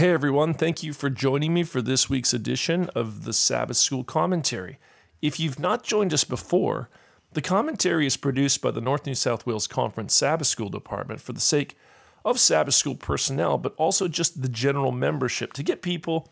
Hey everyone, thank you for joining me for this week's edition of the Sabbath School Commentary. If you've not joined us before, the commentary is produced by the North New South Wales Conference Sabbath School Department for the sake of Sabbath School personnel, but also just the general membership to get people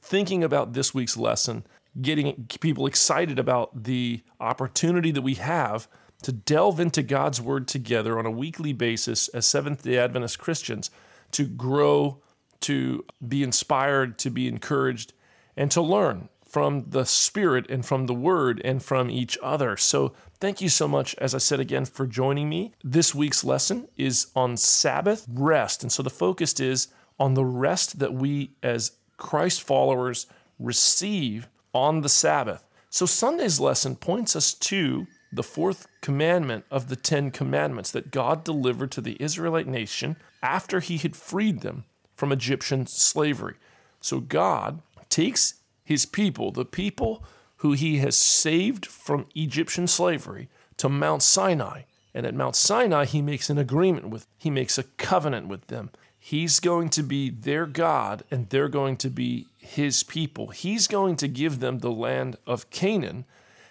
thinking about this week's lesson, getting people excited about the opportunity that we have to delve into God's Word together on a weekly basis as Seventh day Adventist Christians to grow to be inspired, to be encouraged, and to learn from the Spirit and from the Word and from each other. So, thank you so much, as I said again, for joining me. This week's lesson is on Sabbath rest. And so, the focus is on the rest that we as Christ followers receive on the Sabbath. So, Sunday's lesson points us to the fourth commandment of the Ten Commandments that God delivered to the Israelite nation after he had freed them from Egyptian slavery. So God takes his people, the people who he has saved from Egyptian slavery, to Mount Sinai. And at Mount Sinai, he makes an agreement with, he makes a covenant with them. He's going to be their God and they're going to be his people. He's going to give them the land of Canaan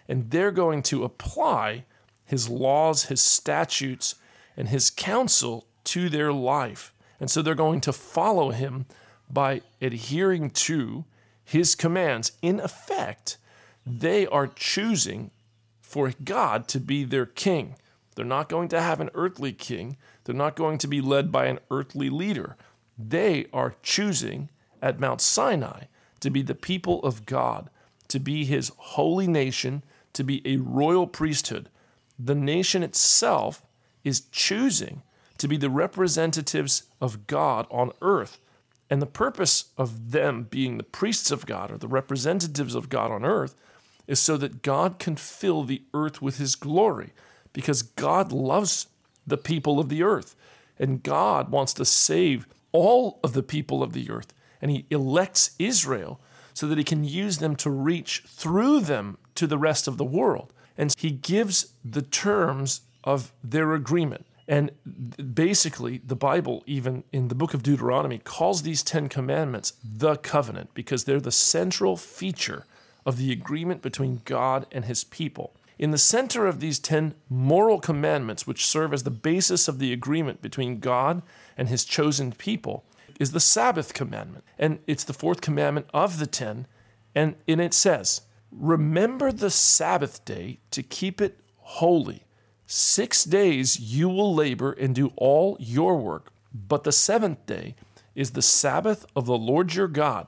and they're going to apply his laws, his statutes, and his counsel to their life. And so they're going to follow him by adhering to his commands. In effect, they are choosing for God to be their king. They're not going to have an earthly king, they're not going to be led by an earthly leader. They are choosing at Mount Sinai to be the people of God, to be his holy nation, to be a royal priesthood. The nation itself is choosing to be the representatives of God on earth. And the purpose of them being the priests of God or the representatives of God on earth is so that God can fill the earth with his glory because God loves the people of the earth and God wants to save all of the people of the earth and he elects Israel so that he can use them to reach through them to the rest of the world. And he gives the terms of their agreement. And basically, the Bible, even in the book of Deuteronomy, calls these Ten Commandments the covenant because they're the central feature of the agreement between God and his people. In the center of these 10 moral commandments, which serve as the basis of the agreement between God and his chosen people, is the Sabbath commandment. And it's the fourth commandment of the 10. And in it says, Remember the Sabbath day to keep it holy. Six days you will labor and do all your work, but the seventh day is the Sabbath of the Lord your God.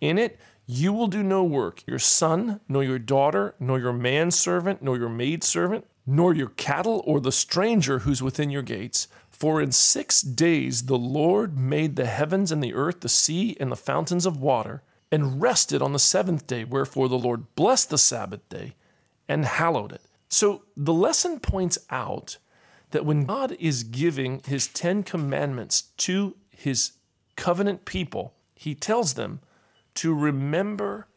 In it you will do no work, your son, nor your daughter, nor your manservant, nor your maidservant, nor your cattle, or the stranger who's within your gates. For in six days the Lord made the heavens and the earth, the sea, and the fountains of water, and rested on the seventh day. Wherefore the Lord blessed the Sabbath day and hallowed it. So the lesson points out that when God is giving his Ten Commandments to his covenant people, he tells them to remember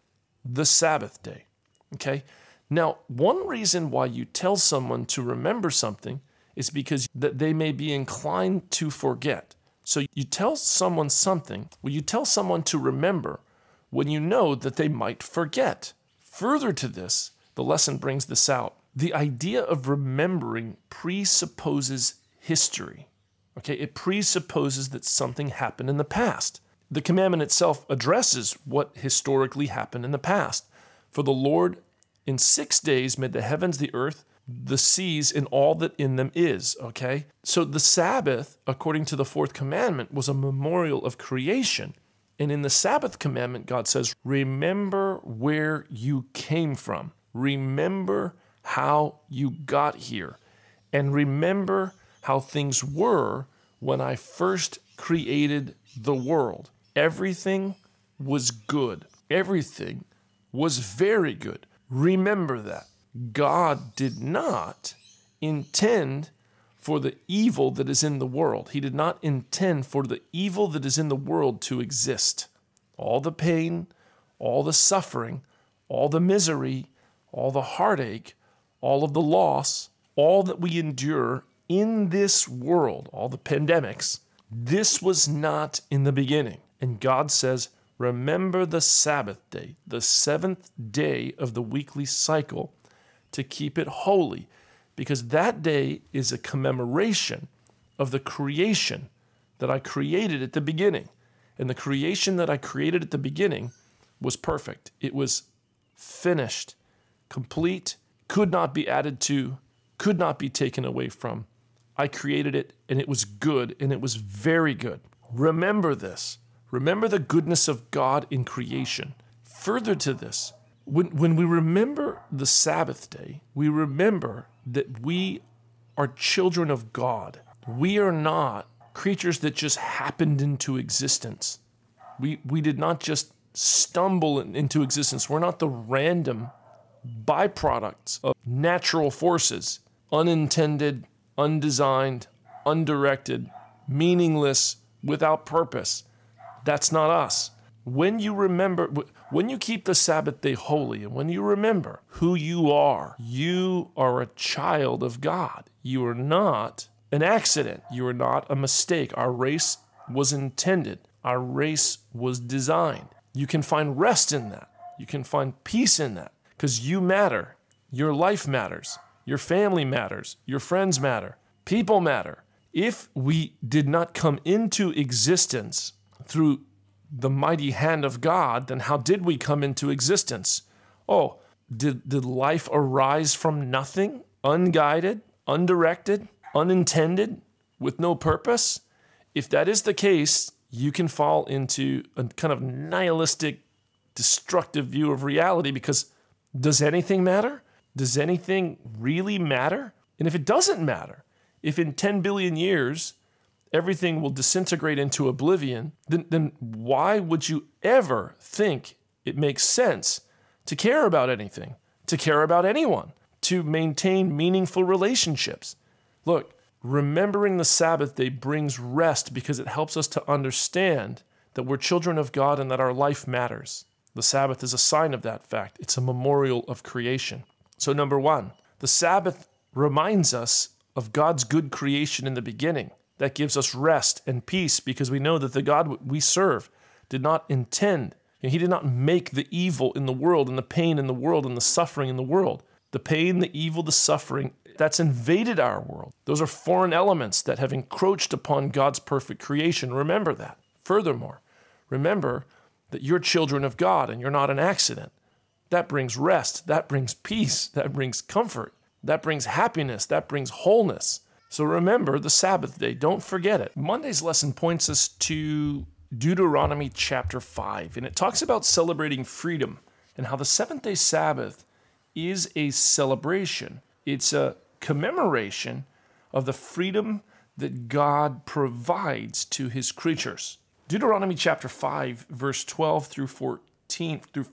the Sabbath day. Okay? Now, one reason why you tell someone to remember something is because that they may be inclined to forget. So you tell someone something, well, you tell someone to remember when you know that they might forget. Further to this, the lesson brings this out. The idea of remembering presupposes history. Okay, it presupposes that something happened in the past. The commandment itself addresses what historically happened in the past. For the Lord in six days made the heavens, the earth, the seas, and all that in them is. Okay? So the Sabbath, according to the fourth commandment, was a memorial of creation. And in the Sabbath commandment, God says, Remember where you came from. Remember how you got here. And remember how things were when I first created the world. Everything was good, everything was very good. Remember that. God did not intend for the evil that is in the world. He did not intend for the evil that is in the world to exist. All the pain, all the suffering, all the misery, all the heartache, all of the loss, all that we endure in this world, all the pandemics, this was not in the beginning. And God says, Remember the Sabbath day, the seventh day of the weekly cycle, to keep it holy, because that day is a commemoration of the creation that I created at the beginning. And the creation that I created at the beginning was perfect. It was finished, complete, could not be added to, could not be taken away from. I created it and it was good and it was very good. Remember this. Remember the goodness of God in creation. Further to this, when, when we remember the Sabbath day, we remember that we are children of God. We are not creatures that just happened into existence. We, we did not just stumble into existence. We're not the random byproducts of natural forces, unintended, undesigned, undirected, meaningless, without purpose. That's not us. When you remember, when you keep the Sabbath day holy, and when you remember who you are, you are a child of God. You are not an accident. You are not a mistake. Our race was intended, our race was designed. You can find rest in that. You can find peace in that because you matter. Your life matters. Your family matters. Your friends matter. People matter. If we did not come into existence through the mighty hand of God, then how did we come into existence? Oh, did, did life arise from nothing, unguided, undirected, unintended, with no purpose? If that is the case, you can fall into a kind of nihilistic, destructive view of reality because does anything matter? Does anything really matter? And if it doesn't matter, if in 10 billion years everything will disintegrate into oblivion, then, then why would you ever think it makes sense to care about anything, to care about anyone, to maintain meaningful relationships? Look, remembering the Sabbath day brings rest because it helps us to understand that we're children of God and that our life matters. The Sabbath is a sign of that fact, it's a memorial of creation. So, number one, the Sabbath reminds us of God's good creation in the beginning. That gives us rest and peace because we know that the God we serve did not intend, He did not make the evil in the world and the pain in the world and the suffering in the world. The pain, the evil, the suffering that's invaded our world. Those are foreign elements that have encroached upon God's perfect creation. Remember that. Furthermore, remember that you're children of God and you're not an accident. That brings rest, that brings peace, that brings comfort, that brings happiness, that brings wholeness. So remember the Sabbath day, don't forget it. Monday's lesson points us to Deuteronomy chapter 5, and it talks about celebrating freedom and how the seventh day Sabbath is a celebration. It's a commemoration of the freedom that God provides to his creatures. Deuteronomy chapter 5 verse 12 through 14 through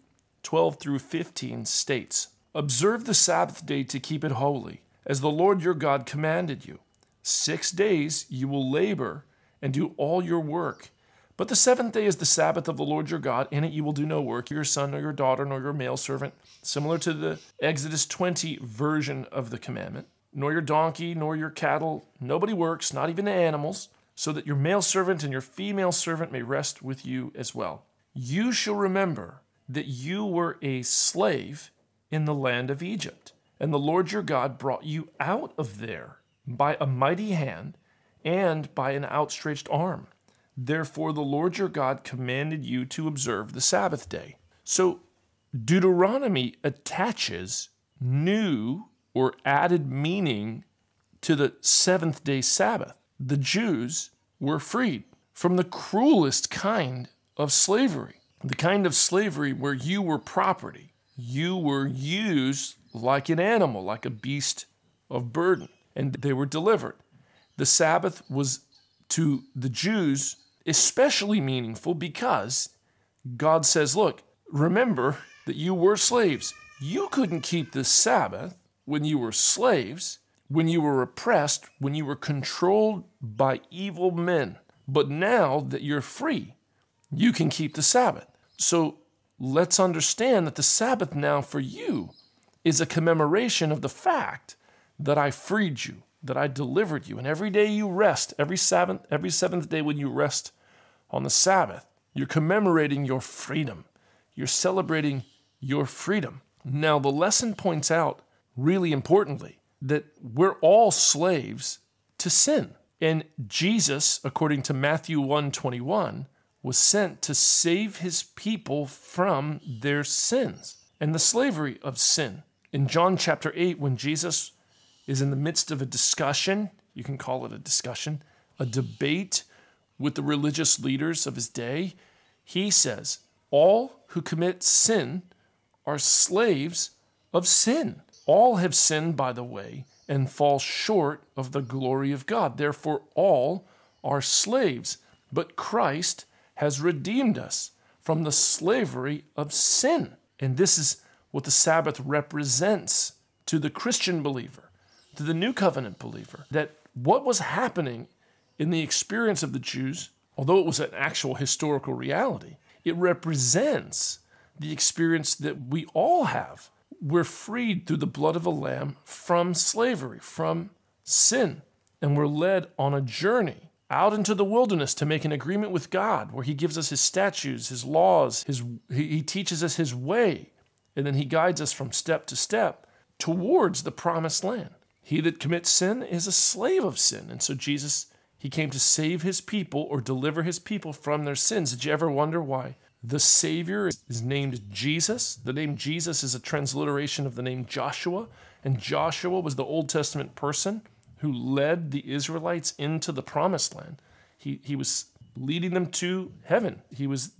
12 through 15 states, "Observe the Sabbath day to keep it holy, as the Lord your God commanded you. 6 days you will labor and do all your work, but the seventh day is the Sabbath of the Lord your God. In it you will do no work, your son nor your daughter nor your male servant, similar to the Exodus 20 version of the commandment nor your donkey, nor your cattle. Nobody works, not even the animals, so that your male servant and your female servant may rest with you as well. You shall remember that you were a slave in the land of Egypt, and the Lord your God brought you out of there by a mighty hand and by an outstretched arm. Therefore, the Lord your God commanded you to observe the Sabbath day. So, Deuteronomy attaches new or added meaning to the seventh day Sabbath. The Jews were freed from the cruelest kind of slavery, the kind of slavery where you were property. You were used like an animal, like a beast of burden, and they were delivered. The Sabbath was to the Jews especially meaningful because God says, Look, remember that you were slaves. You couldn't keep the Sabbath when you were slaves, when you were oppressed, when you were controlled by evil men. But now that you're free, you can keep the Sabbath. So let's understand that the Sabbath now for you is a commemoration of the fact that I freed you, that I delivered you. And every day you rest, every seventh, every seventh day when you rest on the Sabbath, You're commemorating your freedom. You're celebrating your freedom. Now, the lesson points out, really importantly, that we're all slaves to sin. And Jesus, according to Matthew 121, was sent to save his people from their sins and the slavery of sin. In John chapter 8, when Jesus is in the midst of a discussion, you can call it a discussion, a debate with the religious leaders of his day, he says, All who commit sin are slaves of sin. All have sinned, by the way, and fall short of the glory of God. Therefore, all are slaves. But Christ has redeemed us from the slavery of sin. And this is what the Sabbath represents to the Christian believer, to the New Covenant believer, that what was happening in the experience of the Jews, although it was an actual historical reality, it represents the experience that we all have. We're freed through the blood of a lamb from slavery, from sin, and we're led on a journey out into the wilderness to make an agreement with God where he gives us his statutes, his laws, his he teaches us his way, and then he guides us from step to step towards the promised land. He that commits sin is a slave of sin. And so Jesus, he came to save his people or deliver his people from their sins. Did you ever wonder why the Savior is named Jesus? The name Jesus is a transliteration of the name Joshua. And Joshua was the Old Testament person who led the Israelites into the promised land. He, he was leading them to heaven. He was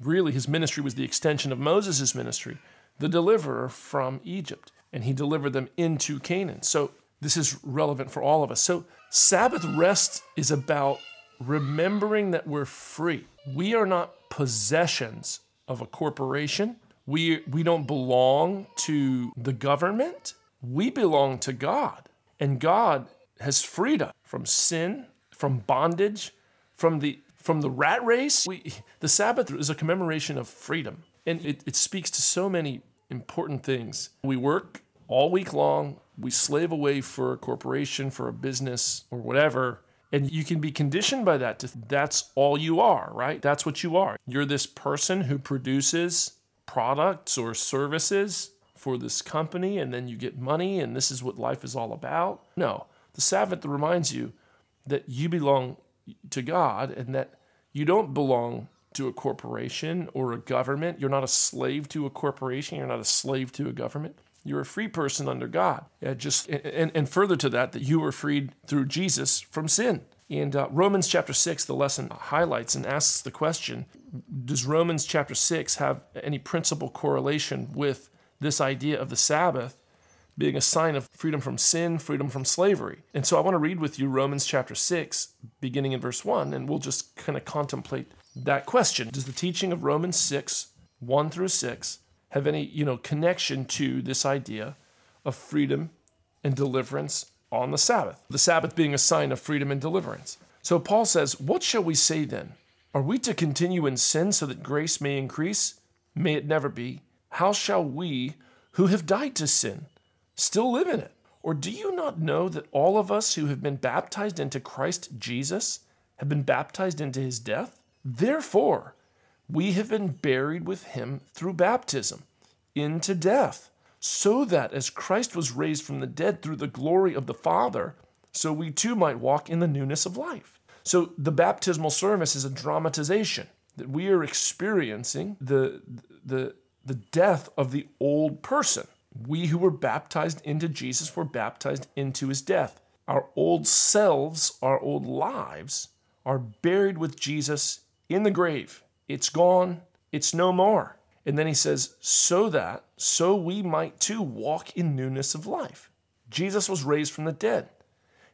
really, his ministry was the extension of Moses' ministry, the deliverer from Egypt. And he delivered them into Canaan. So this is relevant for all of us. So, Sabbath rest is about remembering that we're free. We are not possessions of a corporation. We, we don't belong to the government. We belong to God. And God has freed us from sin, from bondage, from the from the rat race. We, the Sabbath is a commemoration of freedom. And it, it speaks to so many important things. We work all week long we slave away for a corporation, for a business, or whatever. And you can be conditioned by that to that's all you are, right? That's what you are. You're this person who produces products or services for this company, and then you get money, and this is what life is all about. No, the Sabbath reminds you that you belong to God and that you don't belong to a corporation or a government. You're not a slave to a corporation. You're not a slave to a government. You're a free person under God. Yeah, just and, and further to that, that you were freed through Jesus from sin. And uh, Romans chapter 6, the lesson highlights and asks the question Does Romans chapter 6 have any principal correlation with this idea of the Sabbath being a sign of freedom from sin, freedom from slavery? And so I want to read with you Romans chapter 6, beginning in verse 1, and we'll just kind of contemplate that question. Does the teaching of Romans 6, 1 through 6, have any, you know, connection to this idea of freedom and deliverance on the Sabbath. The Sabbath being a sign of freedom and deliverance. So Paul says, What shall we say then? Are we to continue in sin so that grace may increase? May it never be. How shall we, who have died to sin, still live in it? Or do you not know that all of us who have been baptized into Christ Jesus have been baptized into his death? Therefore, we have been buried with him through baptism into death, so that as Christ was raised from the dead through the glory of the Father, so we too might walk in the newness of life. So the baptismal service is a dramatization that we are experiencing the, the, the death of the old person. We who were baptized into Jesus were baptized into his death. Our old selves, our old lives, are buried with Jesus in the grave it's gone, it's no more. And then he says, so that, so we might too walk in newness of life. Jesus was raised from the dead,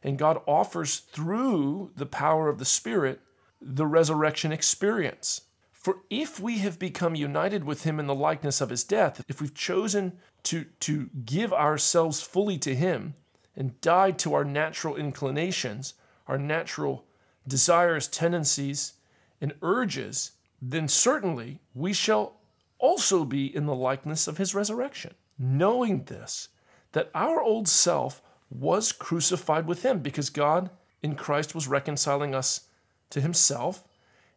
and God offers through the power of the Spirit the resurrection experience. For if we have become united with him in the likeness of his death, if we've chosen to, to give ourselves fully to him and die to our natural inclinations, our natural desires, tendencies, and urges, then certainly we shall also be in the likeness of his resurrection. Knowing this, that our old self was crucified with him because God in Christ was reconciling us to himself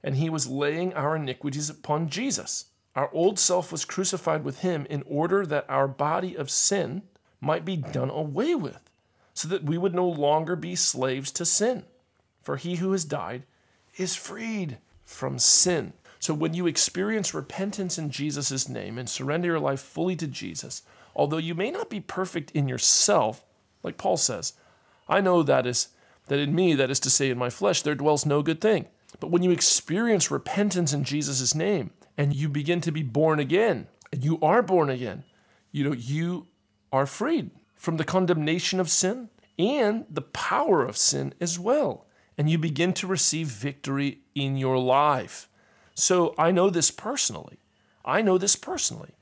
and he was laying our iniquities upon Jesus. Our old self was crucified with him in order that our body of sin might be done away with, so that we would no longer be slaves to sin. For he who has died is freed from sin. So when you experience repentance in Jesus' name and surrender your life fully to Jesus, although you may not be perfect in yourself, like Paul says, I know that is that in me, that is to say in my flesh, there dwells no good thing. But when you experience repentance in Jesus' name and you begin to be born again, and you are born again, you know, you are freed from the condemnation of sin and the power of sin as well. And you begin to receive victory in your life. So I know this personally. I know this personally.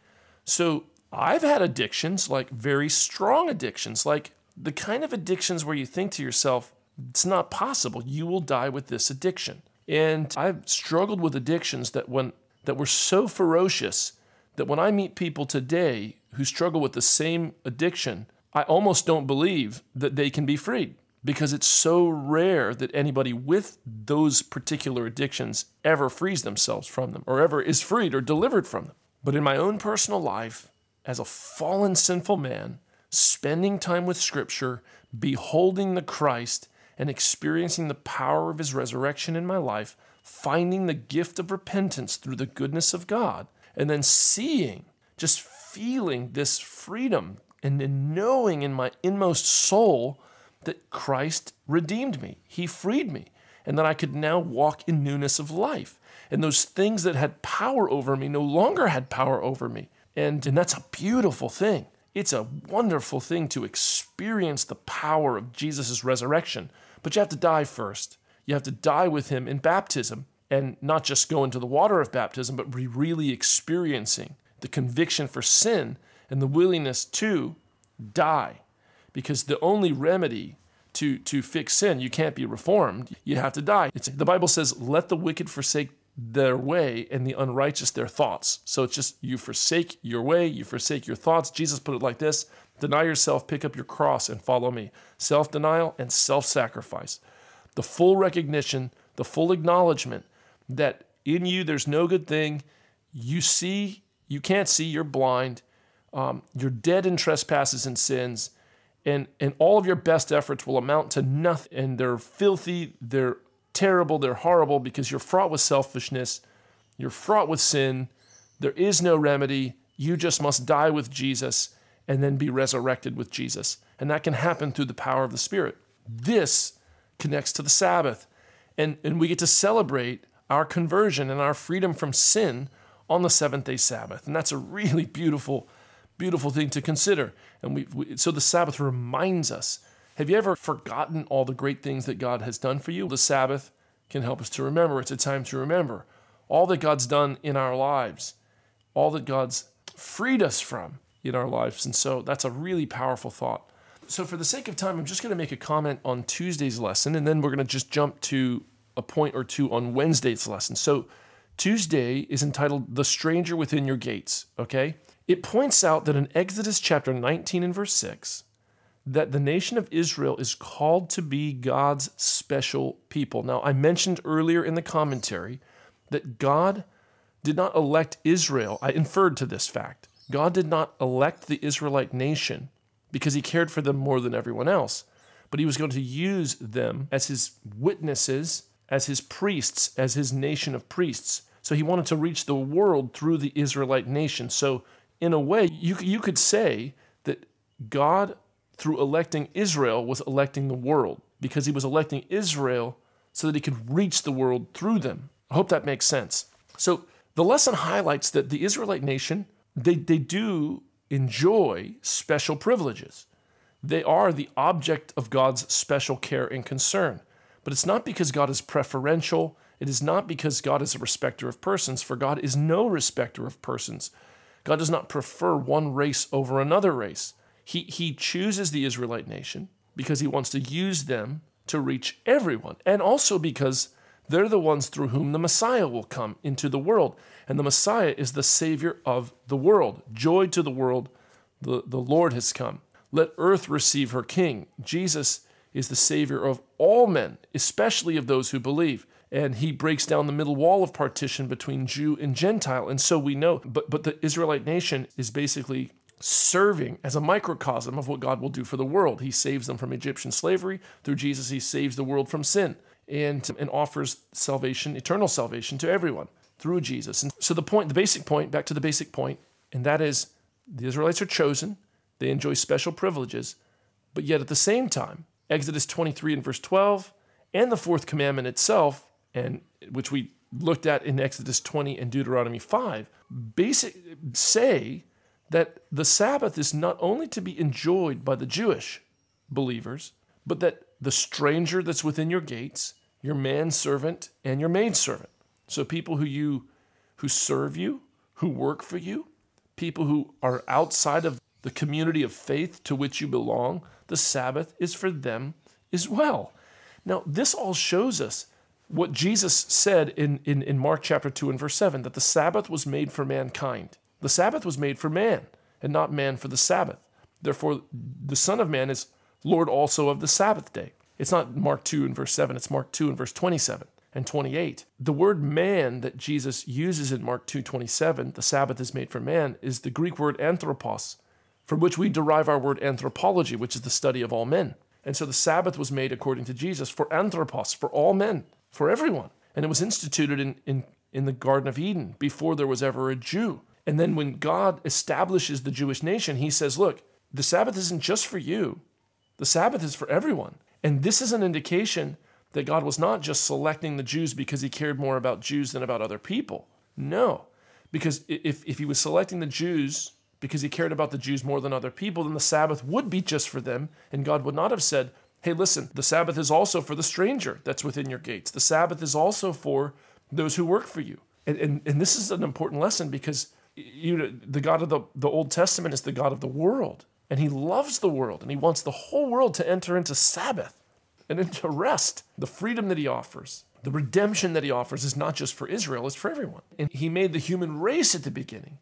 So I've had addictions, like very strong addictions, like the kind of addictions where you think to yourself, it's not possible. You will die with this addiction. And I've struggled with addictions that when that were so ferocious that when I meet people today who struggle with the same addiction, I almost don't believe that they can be freed because it's so rare that anybody with those particular addictions ever frees themselves from them or ever is freed or delivered from them. But in my own personal life, as a fallen sinful man, spending time with Scripture, beholding the Christ, and experiencing the power of his resurrection in my life, finding the gift of repentance through the goodness of God, and then seeing, just feeling this freedom and knowing in my inmost soul that Christ redeemed me. He freed me, and that I could now walk in newness of life. And those things that had power over me no longer had power over me. And, and that's a beautiful thing. It's a wonderful thing to experience the power of Jesus' resurrection. But you have to die first. You have to die with him in baptism and not just go into the water of baptism, but be really experiencing the conviction for sin and the willingness to die. Because the only remedy to, to fix sin, you can't be reformed, you have to die. It's, the Bible says, let the wicked forsake their way and the unrighteous their thoughts. So it's just you forsake your way, you forsake your thoughts. Jesus put it like this Deny yourself, pick up your cross, and follow me. Self denial and self sacrifice. The full recognition, the full acknowledgement that in you there's no good thing. You see, you can't see, you're blind. Um, you're dead in trespasses and sins. And, and all of your best efforts will amount to nothing. And they're filthy, they're terrible, they're horrible because you're fraught with selfishness, you're fraught with sin. There is no remedy. You just must die with Jesus and then be resurrected with Jesus. And that can happen through the power of the Spirit. This connects to the Sabbath. And, and we get to celebrate our conversion and our freedom from sin on the seventh day Sabbath. And that's a really beautiful, beautiful thing to consider. And we, we, so the Sabbath reminds us have you ever forgotten all the great things that God has done for you? The Sabbath can help us to remember. It's a time to remember all that God's done in our lives, all that God's freed us from in our lives. And so that's a really powerful thought. So, for the sake of time, I'm just going to make a comment on Tuesday's lesson, and then we're going to just jump to a point or two on Wednesday's lesson. So, Tuesday is entitled The Stranger Within Your Gates, okay? It points out that in Exodus chapter 19 and verse 6, that the nation of Israel is called to be God's special people. Now, I mentioned earlier in the commentary that God did not elect Israel. I inferred to this fact. God did not elect the Israelite nation because he cared for them more than everyone else, but he was going to use them as his witnesses, as his priests, as his nation of priests. So he wanted to reach the world through the Israelite nation. So, in a way, you, you could say that God, through electing Israel, was electing the world because he was electing Israel so that he could reach the world through them. I hope that makes sense. So, the lesson highlights that the Israelite nation they, they do enjoy special privileges. They are the object of God's special care and concern. But it's not because God is preferential. It is not because God is a respecter of persons, for God is no respecter of persons. God does not prefer one race over another race. He, he chooses the Israelite nation because he wants to use them to reach everyone, and also because they're the ones through whom the Messiah will come into the world. And the Messiah is the Savior of the world. Joy to the world, the, the Lord has come. Let earth receive her King. Jesus is the Savior of all men, especially of those who believe. And he breaks down the middle wall of partition between Jew and Gentile. And so we know, but but the Israelite nation is basically serving as a microcosm of what God will do for the world. He saves them from Egyptian slavery. Through Jesus, he saves the world from sin and, and offers salvation, eternal salvation to everyone through Jesus. And so the point, the basic point, back to the basic point, and that is the Israelites are chosen, they enjoy special privileges, but yet at the same time, Exodus 23 and verse 12, and the fourth commandment itself, and which we looked at in Exodus 20 and Deuteronomy 5, basic say that the Sabbath is not only to be enjoyed by the Jewish believers, but that the stranger that's within your gates, your manservant and your maidservant. So people who you who serve you, who work for you, people who are outside of the community of faith to which you belong, the Sabbath is for them as well. Now, this all shows us what Jesus said in, in, in Mark chapter 2 and verse 7 that the Sabbath was made for mankind. The Sabbath was made for man, and not man for the Sabbath. Therefore, the Son of Man is Lord also of the Sabbath day. It's not Mark 2 and verse 7, it's Mark 2 and verse 27 and 28. The word man that Jesus uses in Mark 2:27, the Sabbath is made for man, is the Greek word anthropos, from which we derive our word anthropology, which is the study of all men. And so the Sabbath was made according to Jesus for anthropos, for all men, for everyone. And it was instituted in, in, in the Garden of Eden before there was ever a Jew. And then when God establishes the Jewish nation, he says, look, the Sabbath isn't just for you, the Sabbath is for everyone. And this is an indication that God was not just selecting the Jews because he cared more about Jews than about other people. No, because if, if he was selecting the Jews because he cared about the Jews more than other people, then the Sabbath would be just for them. And God would not have said, hey, listen, the Sabbath is also for the stranger that's within your gates. The Sabbath is also for those who work for you. And, and, and this is an important lesson because you know, the God of the, the Old Testament is the God of the world. And he loves the world and he wants the whole world to enter into Sabbath and into rest. The freedom that he offers, the redemption that he offers is not just for Israel, it's for everyone. And he made the human race at the beginning.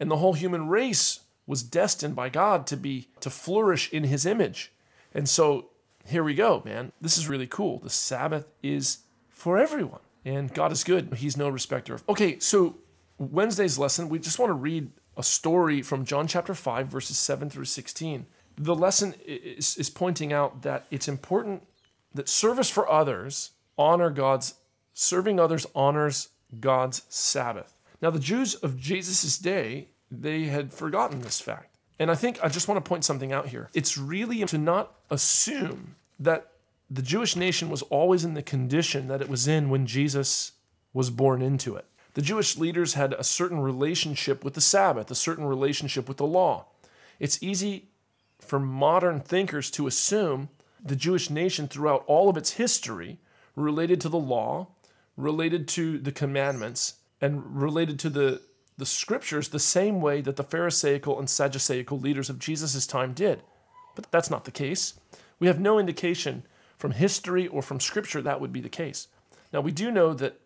And the whole human race was destined by God to be to flourish in his image. And so here we go, man. This is really cool. The Sabbath is for everyone. And God is good. He's no respecter of. Okay, so Wednesday's lesson, we just want to read a story from John chapter 5, verses 7 through 16. The lesson is, is pointing out that it's important that service for others honor God's, serving others honors God's Sabbath. Now, the Jews of Jesus' day, they had forgotten this fact. And I think I just want to point something out here. It's really to not assume that the Jewish nation was always in the condition that it was in when Jesus was born into it. The Jewish leaders had a certain relationship with the Sabbath, a certain relationship with the law. It's easy for modern thinkers to assume the Jewish nation throughout all of its history related to the law, related to the commandments, and related to the, the scriptures the same way that the Pharisaical and Sadduceical leaders of Jesus' time did. But that's not the case. We have no indication from history or from scripture that would be the case. Now, we do know that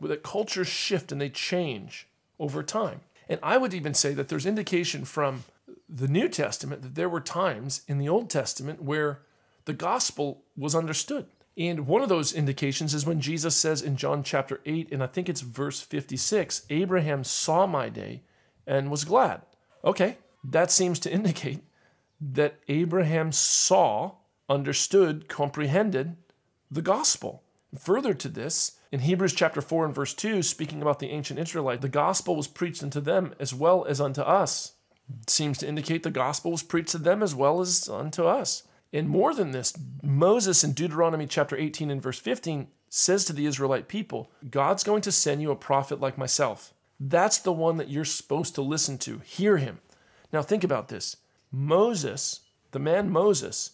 that cultures shift and they change over time. And I would even say that there's indication from the New Testament that there were times in the Old Testament where the gospel was understood. And one of those indications is when Jesus says in John chapter 8, and I think it's verse 56, Abraham saw my day and was glad. Okay, that seems to indicate that Abraham saw, understood, comprehended the gospel. Further to this, in Hebrews chapter 4 and verse 2, speaking about the ancient Israelite, the gospel was preached unto them as well as unto us. It seems to indicate the gospel was preached to them as well as unto us. And more than this, Moses in Deuteronomy chapter 18 and verse 15 says to the Israelite people, God's going to send you a prophet like myself. That's the one that you're supposed to listen to. Hear him. Now think about this. Moses, the man Moses,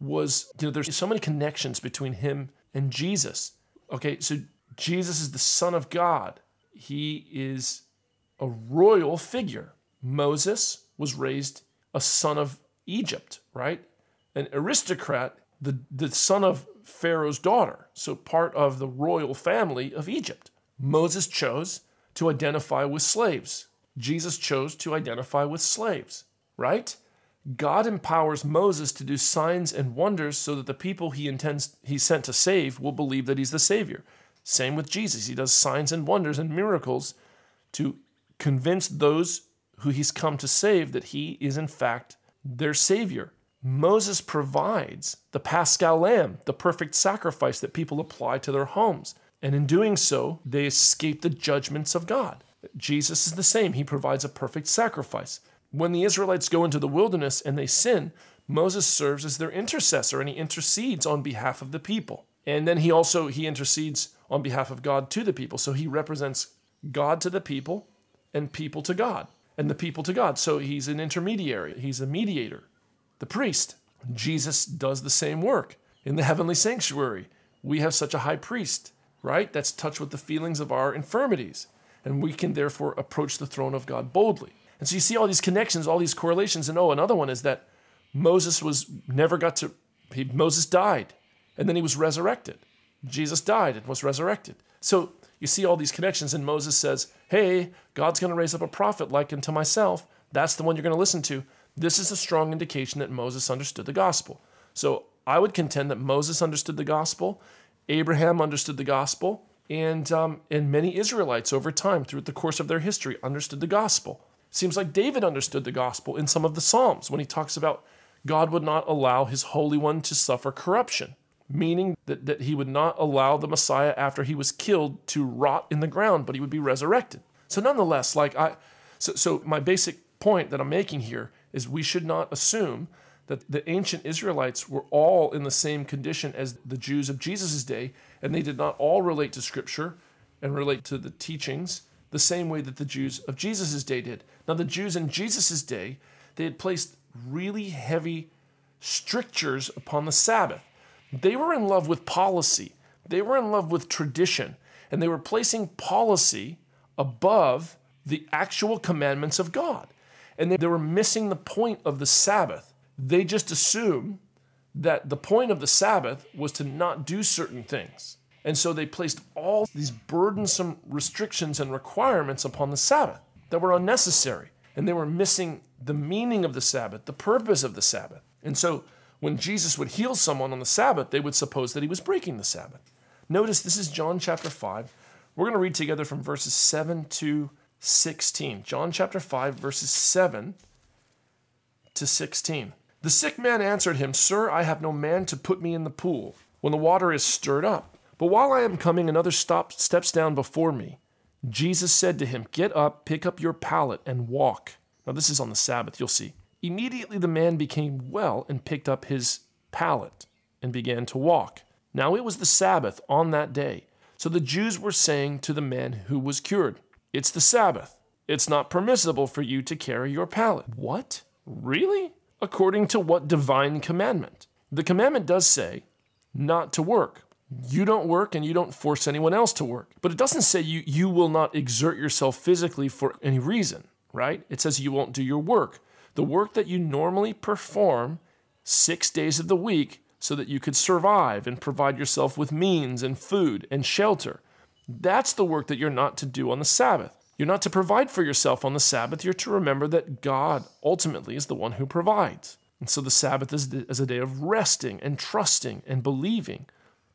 was, you know, there's so many connections between him and Jesus. Okay, so Jesus is the Son of God. He is a royal figure. Moses was raised a son of Egypt, right? An aristocrat, the, the son of Pharaoh's daughter, so part of the royal family of Egypt. Moses chose to identify with slaves. Jesus chose to identify with slaves, right? God empowers Moses to do signs and wonders so that the people he intends he sent to save will believe that he's the savior. Same with Jesus. He does signs and wonders and miracles to convince those who he's come to save that he is, in fact, their Savior. Moses provides the paschal lamb, the perfect sacrifice that people apply to their homes. And in doing so, they escape the judgments of God. Jesus is the same. He provides a perfect sacrifice. When the Israelites go into the wilderness and they sin, Moses serves as their intercessor and he intercedes on behalf of the people. And then he also he intercedes on behalf of God to the people. So he represents God to the people and people to God and the people to God. So he's an intermediary, he's a mediator, the priest. Jesus does the same work in the heavenly sanctuary. We have such a high priest, right? That's touched with the feelings of our infirmities. And we can therefore approach the throne of God boldly. And so you see all these connections, all these correlations. And oh, another one is that Moses was never got to, he, Moses died and then he was resurrected. Jesus died and was resurrected. So you see all these connections, and Moses says, Hey, God's going to raise up a prophet like unto myself. That's the one you're going to listen to. This is a strong indication that Moses understood the gospel. So I would contend that Moses understood the gospel, Abraham understood the gospel, and, um, and many Israelites over time, through the course of their history, understood the gospel. Seems like David understood the gospel in some of the Psalms when he talks about God would not allow his Holy One to suffer corruption meaning that, that he would not allow the Messiah after he was killed to rot in the ground, but he would be resurrected. So nonetheless, like I so so my basic point that I'm making here is we should not assume that the ancient Israelites were all in the same condition as the Jews of Jesus' day, and they did not all relate to Scripture and relate to the teachings the same way that the Jews of Jesus' day did. Now, the Jews in Jesus' day, they had placed really heavy strictures upon the Sabbath. They were in love with policy, they were in love with tradition, and they were placing policy above the actual commandments of God. And they, they were missing the point of the Sabbath. They just assumed that the point of the Sabbath was to not do certain things. And so they placed all these burdensome restrictions and requirements upon the Sabbath that were unnecessary. And they were missing the meaning of the Sabbath, the purpose of the Sabbath. And so when Jesus would heal someone on the Sabbath, they would suppose that he was breaking the Sabbath. Notice this is John chapter 5. We're going to read together from verses 7 to 16. John chapter 5, verses 7 to 16. The sick man answered him, Sir, I have no man to put me in the pool when the water is stirred up. But while I am coming, another stop, steps down before me. Jesus said to him, Get up, pick up your pallet, and walk. Now, this is on the Sabbath, you'll see. Immediately the man became well and picked up his pallet and began to walk. Now it was the Sabbath on that day. So the Jews were saying to the man who was cured, It's the Sabbath. It's not permissible for you to carry your pallet. What? Really? According to what divine commandment? The commandment does say not to work. You don't work and you don't force anyone else to work. But it doesn't say you, you will not exert yourself physically for any reason, right? It says you won't do your work the work that you normally perform six days of the week so that you could survive and provide yourself with means and food and shelter. That's the work that you're not to do on the Sabbath. You're not to provide for yourself on the Sabbath. You're to remember that God ultimately is the one who provides. And so the Sabbath is, is a day of resting and trusting and believing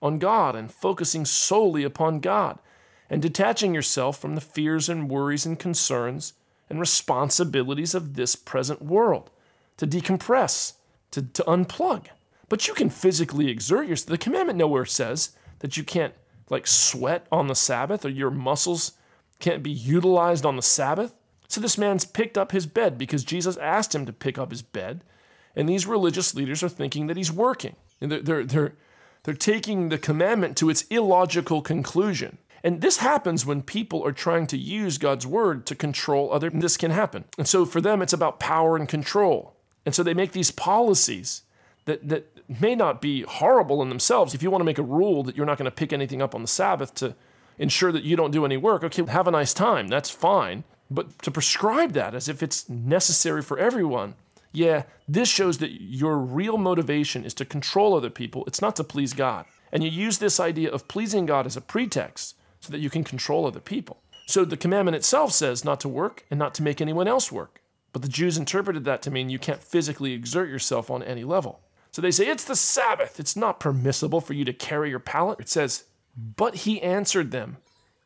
on God and focusing solely upon God and detaching yourself from the fears and worries and concerns and responsibilities of this present world, to decompress, to, to unplug. But you can physically exert yourself. The commandment nowhere says that you can't like sweat on the Sabbath or your muscles can't be utilized on the Sabbath. So this man's picked up his bed because Jesus asked him to pick up his bed. And these religious leaders are thinking that he's working. And they're, they're, they're, they're taking the commandment to its illogical conclusion. And this happens when people are trying to use God's word to control other. This can happen. And so for them, it's about power and control. And so they make these policies that, that may not be horrible in themselves. If you want to make a rule that you're not going to pick anything up on the Sabbath to ensure that you don't do any work, okay, have a nice time. That's fine. But to prescribe that as if it's necessary for everyone, yeah, this shows that your real motivation is to control other people. It's not to please God. And you use this idea of pleasing God as a pretext so that you can control other people. So the commandment itself says not to work and not to make anyone else work. But the Jews interpreted that to mean you can't physically exert yourself on any level. So they say it's the Sabbath. It's not permissible for you to carry your pallet. It says But he answered them,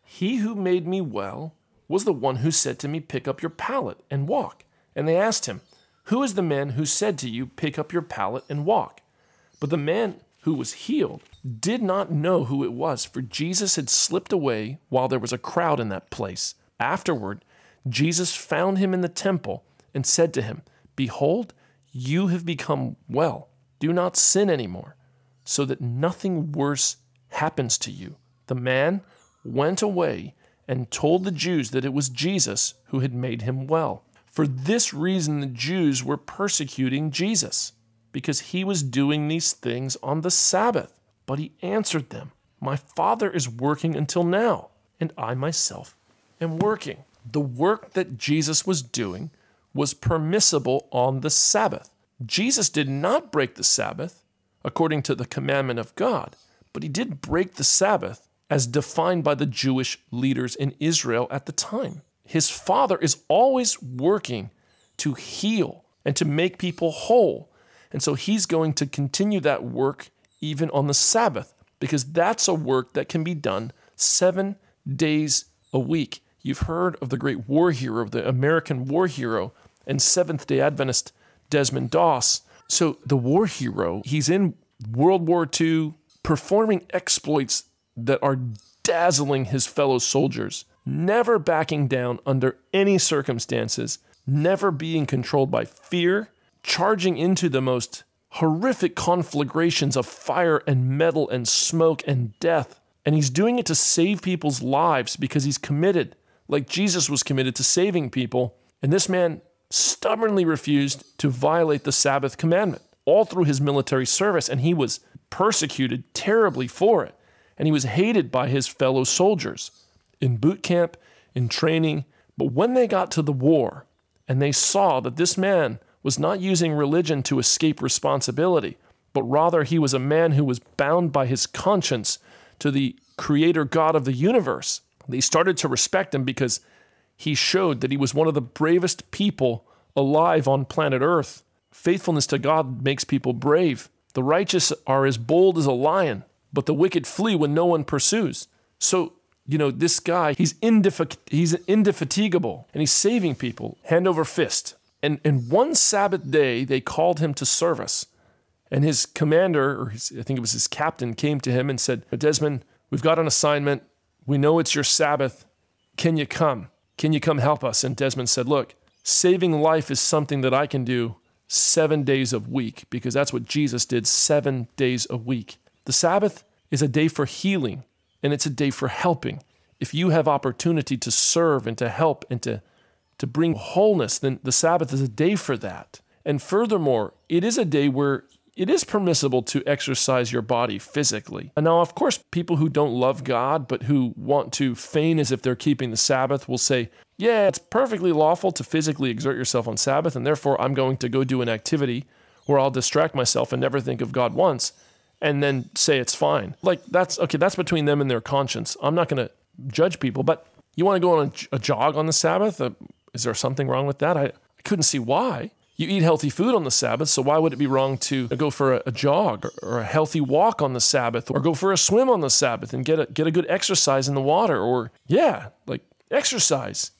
He who made me well was the one who said to me, Pick up your pallet and walk. And they asked him, Who is the man who said to you, Pick up your pallet and walk? But the man who was healed did not know who it was, for Jesus had slipped away while there was a crowd in that place. Afterward, Jesus found him in the temple and said to him, Behold, you have become well. Do not sin anymore, so that nothing worse happens to you. The man went away and told the Jews that it was Jesus who had made him well. For this reason, the Jews were persecuting Jesus, because he was doing these things on the Sabbath. But he answered them, My Father is working until now, and I myself am working. The work that Jesus was doing was permissible on the Sabbath. Jesus did not break the Sabbath according to the commandment of God, but he did break the Sabbath as defined by the Jewish leaders in Israel at the time. His Father is always working to heal and to make people whole. And so he's going to continue that work even on the Sabbath because that's a work that can be done seven days a week. You've heard of the great war hero, the American war hero, and Seventh day Adventist Desmond Doss. So, the war hero, he's in World War II performing exploits that are dazzling his fellow soldiers, never backing down under any circumstances, never being controlled by fear, charging into the most horrific conflagrations of fire and metal and smoke and death. And he's doing it to save people's lives because he's committed, like Jesus was committed to saving people. And this man stubbornly refused to violate the Sabbath commandment all through his military service, and he was persecuted terribly for it. And he was hated by his fellow soldiers in boot camp, in training. But when they got to the war and they saw that this man was not using religion to escape responsibility, but rather he was a man who was bound by his conscience to the creator God of the universe. They started to respect him because he showed that he was one of the bravest people alive on planet Earth. Faithfulness to God makes people brave. The righteous are as bold as a lion, but the wicked flee when no one pursues. So, you know, this guy, he's, indef- he's indefatigable and he's saving people hand over fist. And, and one Sabbath day, they called him to service. And his commander, or his, I think it was his captain, came to him and said, Desmond, we've got an assignment. We know it's your Sabbath. Can you come? Can you come help us? And Desmond said, Look, saving life is something that I can do seven days a week because that's what Jesus did seven days a week. The Sabbath is a day for healing and it's a day for helping. If you have opportunity to serve and to help and to to bring wholeness, then the Sabbath is a day for that. And furthermore, it is a day where it is permissible to exercise your body physically. And now, of course, people who don't love God but who want to feign as if they're keeping the Sabbath will say, yeah, it's perfectly lawful to physically exert yourself on Sabbath, and therefore I'm going to go do an activity where I'll distract myself and never think of God once and then say it's fine. Like, that's okay, that's between them and their conscience. I'm not going to judge people, but you want to go on a, a jog on the Sabbath? Uh, is there something wrong with that? I, I couldn't see why. You eat healthy food on the Sabbath, so why would it be wrong to go for a, a jog or, or, a healthy walk on the Sabbath or go for a swim on the Sabbath and get a, get a good exercise in the water? Or, yeah, like exercise,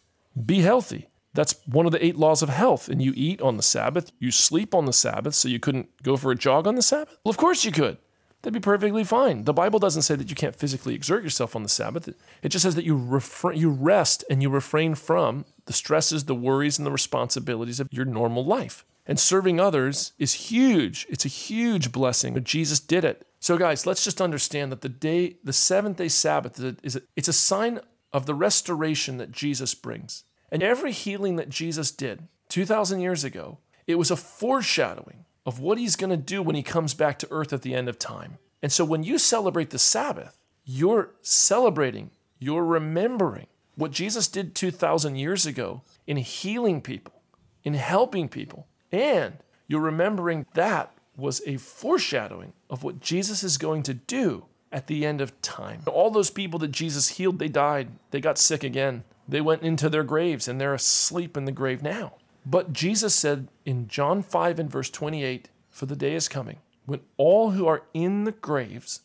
be healthy. That's one of the eight laws of health. And you eat on the Sabbath, you sleep on the Sabbath, so you couldn't go for a jog on the Sabbath? Well, of course you could. That'd be perfectly fine. The Bible doesn't say that you can't physically exert yourself on the Sabbath. It just says that you refra- you rest and you refrain from the stresses, the worries, and the responsibilities of your normal life. And serving others is huge. It's a huge blessing. Jesus did it. So, guys, let's just understand that the day, the seventh day Sabbath, is a, it's a sign of the restoration that Jesus brings. And every healing that Jesus did 2,000 years ago, it was a foreshadowing of what he's going to do when he comes back to earth at the end of time. And so when you celebrate the Sabbath, you're celebrating, you're remembering what Jesus did 2,000 years ago in healing people, in helping people. And you're remembering that was a foreshadowing of what Jesus is going to do at the end of time. All those people that Jesus healed, they died, they got sick again, they went into their graves, and they're asleep in the grave now. But Jesus said in John 5 and verse 28 For the day is coming when all who are in the graves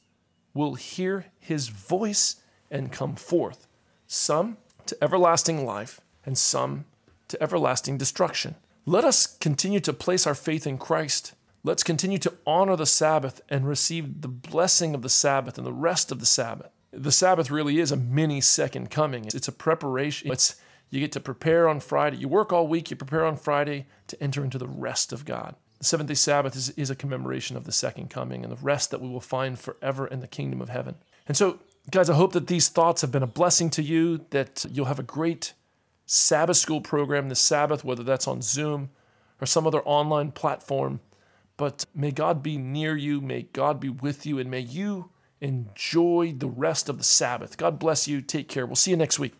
will hear his voice and come forth, some to everlasting life, and some to everlasting destruction. Let us continue to place our faith in Christ. Let's continue to honor the Sabbath and receive the blessing of the Sabbath and the rest of the Sabbath. The Sabbath really is a mini second coming. It's a preparation. It's you get to prepare on Friday. You work all week, you prepare on Friday to enter into the rest of God. The seventh day Sabbath is, is a commemoration of the second coming and the rest that we will find forever in the kingdom of heaven. And so, guys, I hope that these thoughts have been a blessing to you, that you'll have a great Sabbath school program this Sabbath, whether that's on Zoom or some other online platform. But may God be near you, may God be with you, and may you enjoy the rest of the Sabbath. God bless you. Take care. We'll see you next week.